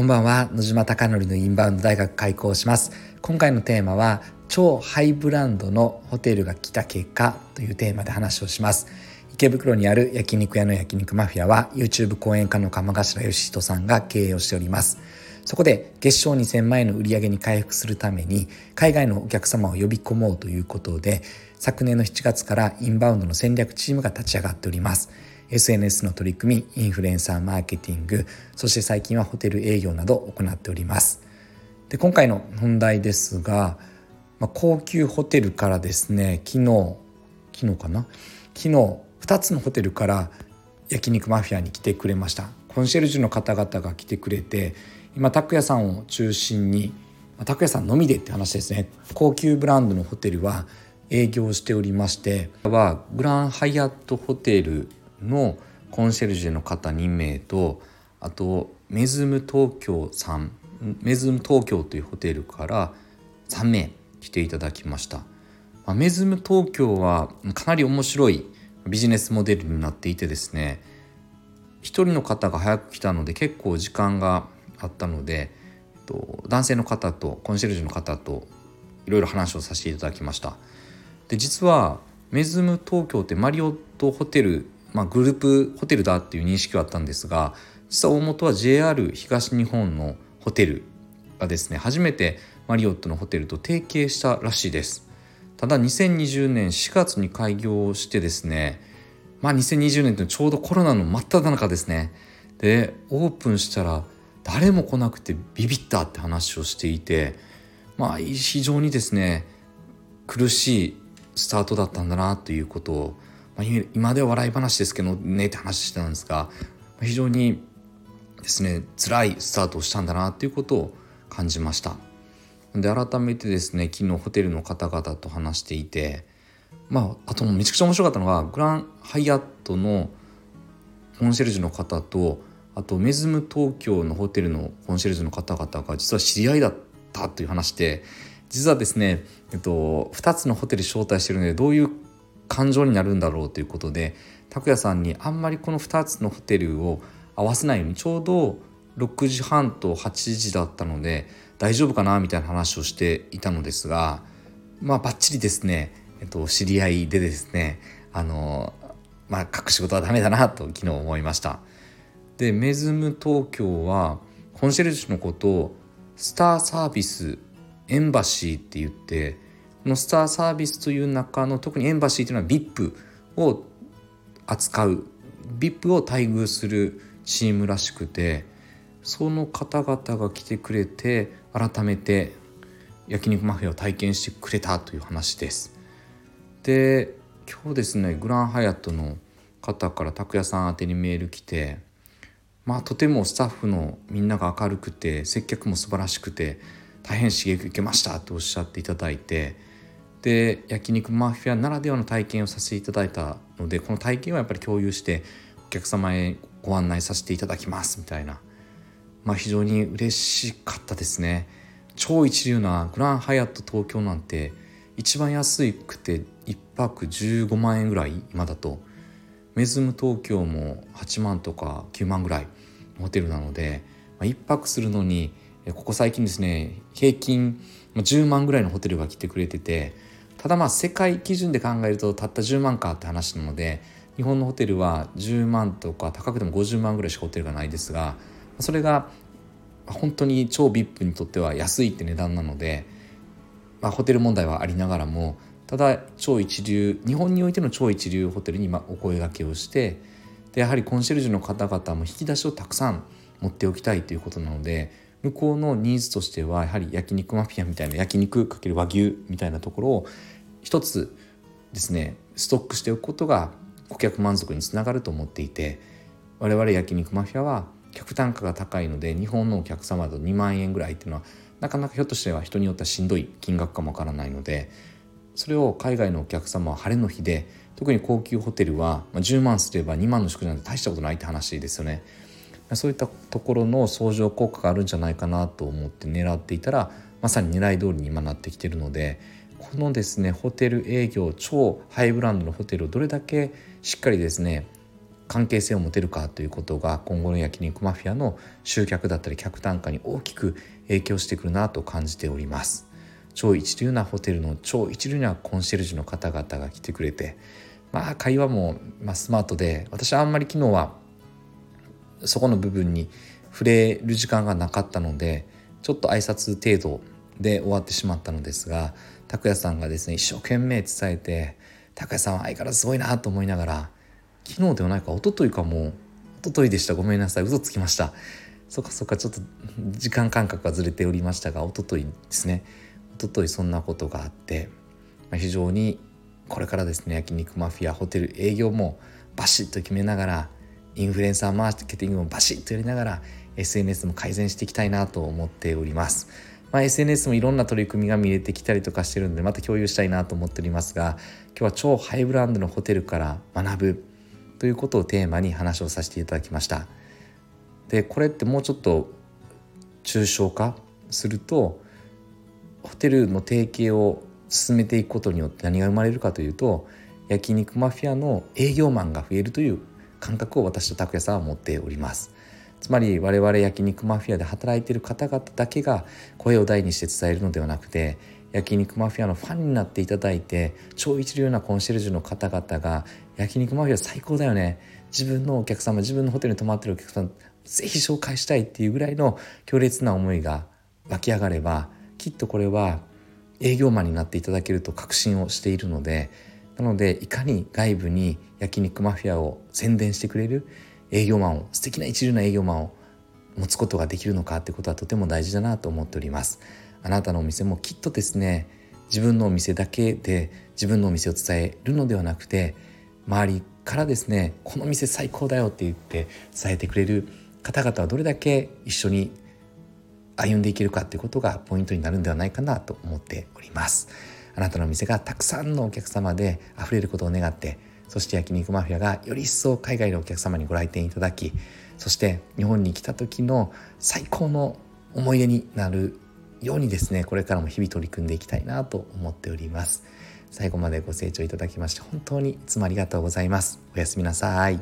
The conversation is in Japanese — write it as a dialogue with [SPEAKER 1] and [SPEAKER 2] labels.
[SPEAKER 1] こんばんは。野島貴則のインバウンド大学開校します。今回のテーマは超ハイブランドのホテルが来た結果というテーマで話をします。池袋にある焼肉屋の焼肉マフィアは YouTube 講演家の鎌頭義人さんが経営をしております。そこで月賞2000万円の売り上げに回復するために海外のお客様を呼び込もうということで昨年の7月からインバウンドの戦略チームが立ち上がっております。SNS の取り組みインフルエンサーマーケティングそして最近はホテル営業など行っております。で今回の本題ですが、まあ、高級ホテルからですね昨日昨日かな？昨日2つのホテルから焼肉マフィアに来てくれました。コンシェルジュの方々が来てくれて今拓也さんを中心に拓也さんのみでって話ですね。高級ブランドのホテルは営業しておりましてはグランハイアットホテルのコンシェルジュの方2名とあとメズム東京さん。メズム東京というホテルから3名来ていただきました、まあ、メズム東京はかなり面白いビジネスモデルになっていてですね1人の方が早く来たので結構時間があったのでえっと男性の方とコンシェルジュの方といろいろ話をさせていただきました。で実はメズム東京ってマリオットホテルまあ、グループホテルだっていう認識はあったんですが実は大元は JR 東日本のホテルがですね初めてマリオットのホテルと提携したらしいです。ただ2020年4月に開業してですねまあ2020年ってちょうどコロナの真っ只中ですね。でオープンしたら誰も来なくてビビったって話をしていてまあ非常にですね苦しいスタートだったんだなということをまあ、今では笑い話ですけどねって話してたんですが非常にですね辛いスタートをしたんだなっていうことを感じました。で改めてですね昨日ホテルの方々と話していてまああとめちゃくちゃ面白かったのがグランハイアットのコンシェルジュの方とあとメズム東京のホテルのコンシェルジュの方々が実は知り合いだったという話で実はですね、えっと、2つのホテル招待してるのでどういう感情になるんだろうということで拓哉さんにあんまりこの2つのホテルを合わせないようにちょうど6時半と8時だったので大丈夫かなみたいな話をしていたのですがまあバッチリですね、えっと、知り合いでですねあのまあ隠し事はダメだなと昨日思いました。でメズム東京はコンシェルジュのことをスターサービスエンバシーって言ってのスターサービスという中の特にエンバシーというのは VIP を扱う VIP を待遇するチームらしくてその方々が来てくれて改めて焼肉マフィアを体験してくれたという話です。で今日ですねグランハヤットの方から拓也さん宛てにメール来てまあとてもスタッフのみんなが明るくて接客も素晴らしくて大変刺激受けましたとおっしゃっていただいてで焼肉マフィアならではの体験をさせていただいたのでこの体験はやっぱり共有してお客様へご案内させていただきますみたいな、まあ、非常に嬉しかったですね。超一流なグランハイアット東京なんて一番安くて1泊15万円ぐらい今だと。メズム東京も8万とか9万ぐらいのホテルなので、まあ、1泊するのにここ最近ですね平均10万ぐらいのホテルが来てくれててただまあ世界基準で考えるとたった10万かって話なので日本のホテルは10万とか高くても50万ぐらいしかホテルがないですがそれが本当に超 VIP にとっては安いって値段なので、まあ、ホテル問題はありながらもただ超一流日本においての超一流ホテルにお声がけをしてでやはりコンシェルジュの方々も引き出しをたくさん持っておきたいということなので向こうのニーズとしてはやはり焼肉マフィアみたいな焼肉かける和牛みたいなところを一つですねストックしておくことが顧客満足につながると思っていて我々焼肉マフィアは客単価が高いので日本のお客様だと2万円ぐらいっていうのはなかなかひょっとしては人によってはしんどい金額かもわからないのでそれを海外のお客様は晴れの日で特に高級ホテルは10万すれば2万の宿なんて大したことないって話ですよね。そういったところの相乗効果があるんじゃないかなと思って狙っていたらまさに狙い通りに今なってきてるのでこのですねホテル営業超ハイブランドのホテルをどれだけしっかりですね関係性を持てるかということが今後の焼肉マフィアの集客だったり客単価に大きく影響してくるなと感じております。超一流なホテルの超一流なコンシェルジュの方々が来てくれてまあ会話も、スマートで私はあんまり昨日はそこの部分に触れる時間がなかったのでちょっと挨拶程度で終わってしまったのですが拓哉さんがですね一生懸命伝えて拓哉さんは相変わらずすごいなと思いながら昨日ではないか一昨日かもう一昨日でした。ごめんなさい。嘘つきました。そっかそっかちょっと時間感覚がずれておりましたが一昨日ですね。一昨日そんなことがあって、まあ、非常にこれからですね焼肉マフィアホテル営業もバシッと決めながらインフルエンサーマーケティングもバシッとやりながら SNS も改善していきたいなと思っております。まあ、SNS もいろんな取り組みが見れてきたりとかしてるんでまた共有したいなと思っておりますが今日は超ハイブランドのホテルから学ぶということをテーマに話をさせていただきましたでこれってもうちょっと抽象化するとホテルの提携を進めていくことによって何が生まれるかというと焼肉マフィアの営業マンが増えるという感覚を私と拓也さんは持っております。つまり我々焼肉マフィアで働いている方々だけが声を大にして伝えるのではなくて焼肉マフィアのファンになっていただいて超一流なコンシェルジュの方々が焼肉マフィア最高だよね。自分のお客様自分のホテルに泊まってるお客さんぜひ紹介したいっていうぐらいの強烈な思いが湧き上がればきっとこれは営業マンになっていただけると確信をしているのでなのでいかに外部に焼肉マフィアを宣伝してくれる営業マンを素敵な一流な営業マンを持つことができるのかってことはとても大事だなと思っております。あなたのお店もきっとですね自分のお店だけで自分のお店を伝えるのではなくて周りからですねこの店最高だよって言って伝えてくれる方々はどれだけ一緒に歩んでいけるかっていうことがポイントになるんではないかなと思っております。あなたの店がたくさんのお客様で溢れることを願ってそして焼肉マフィアがより一層海外のお客様にご来店いただきそして日本に来た時の最高の思い出になるようにですねこれからも日々取り組んでいきたいなと思っております。最後までご清聴いただきまして本当にいつもありがとうございます。おやすみなさい。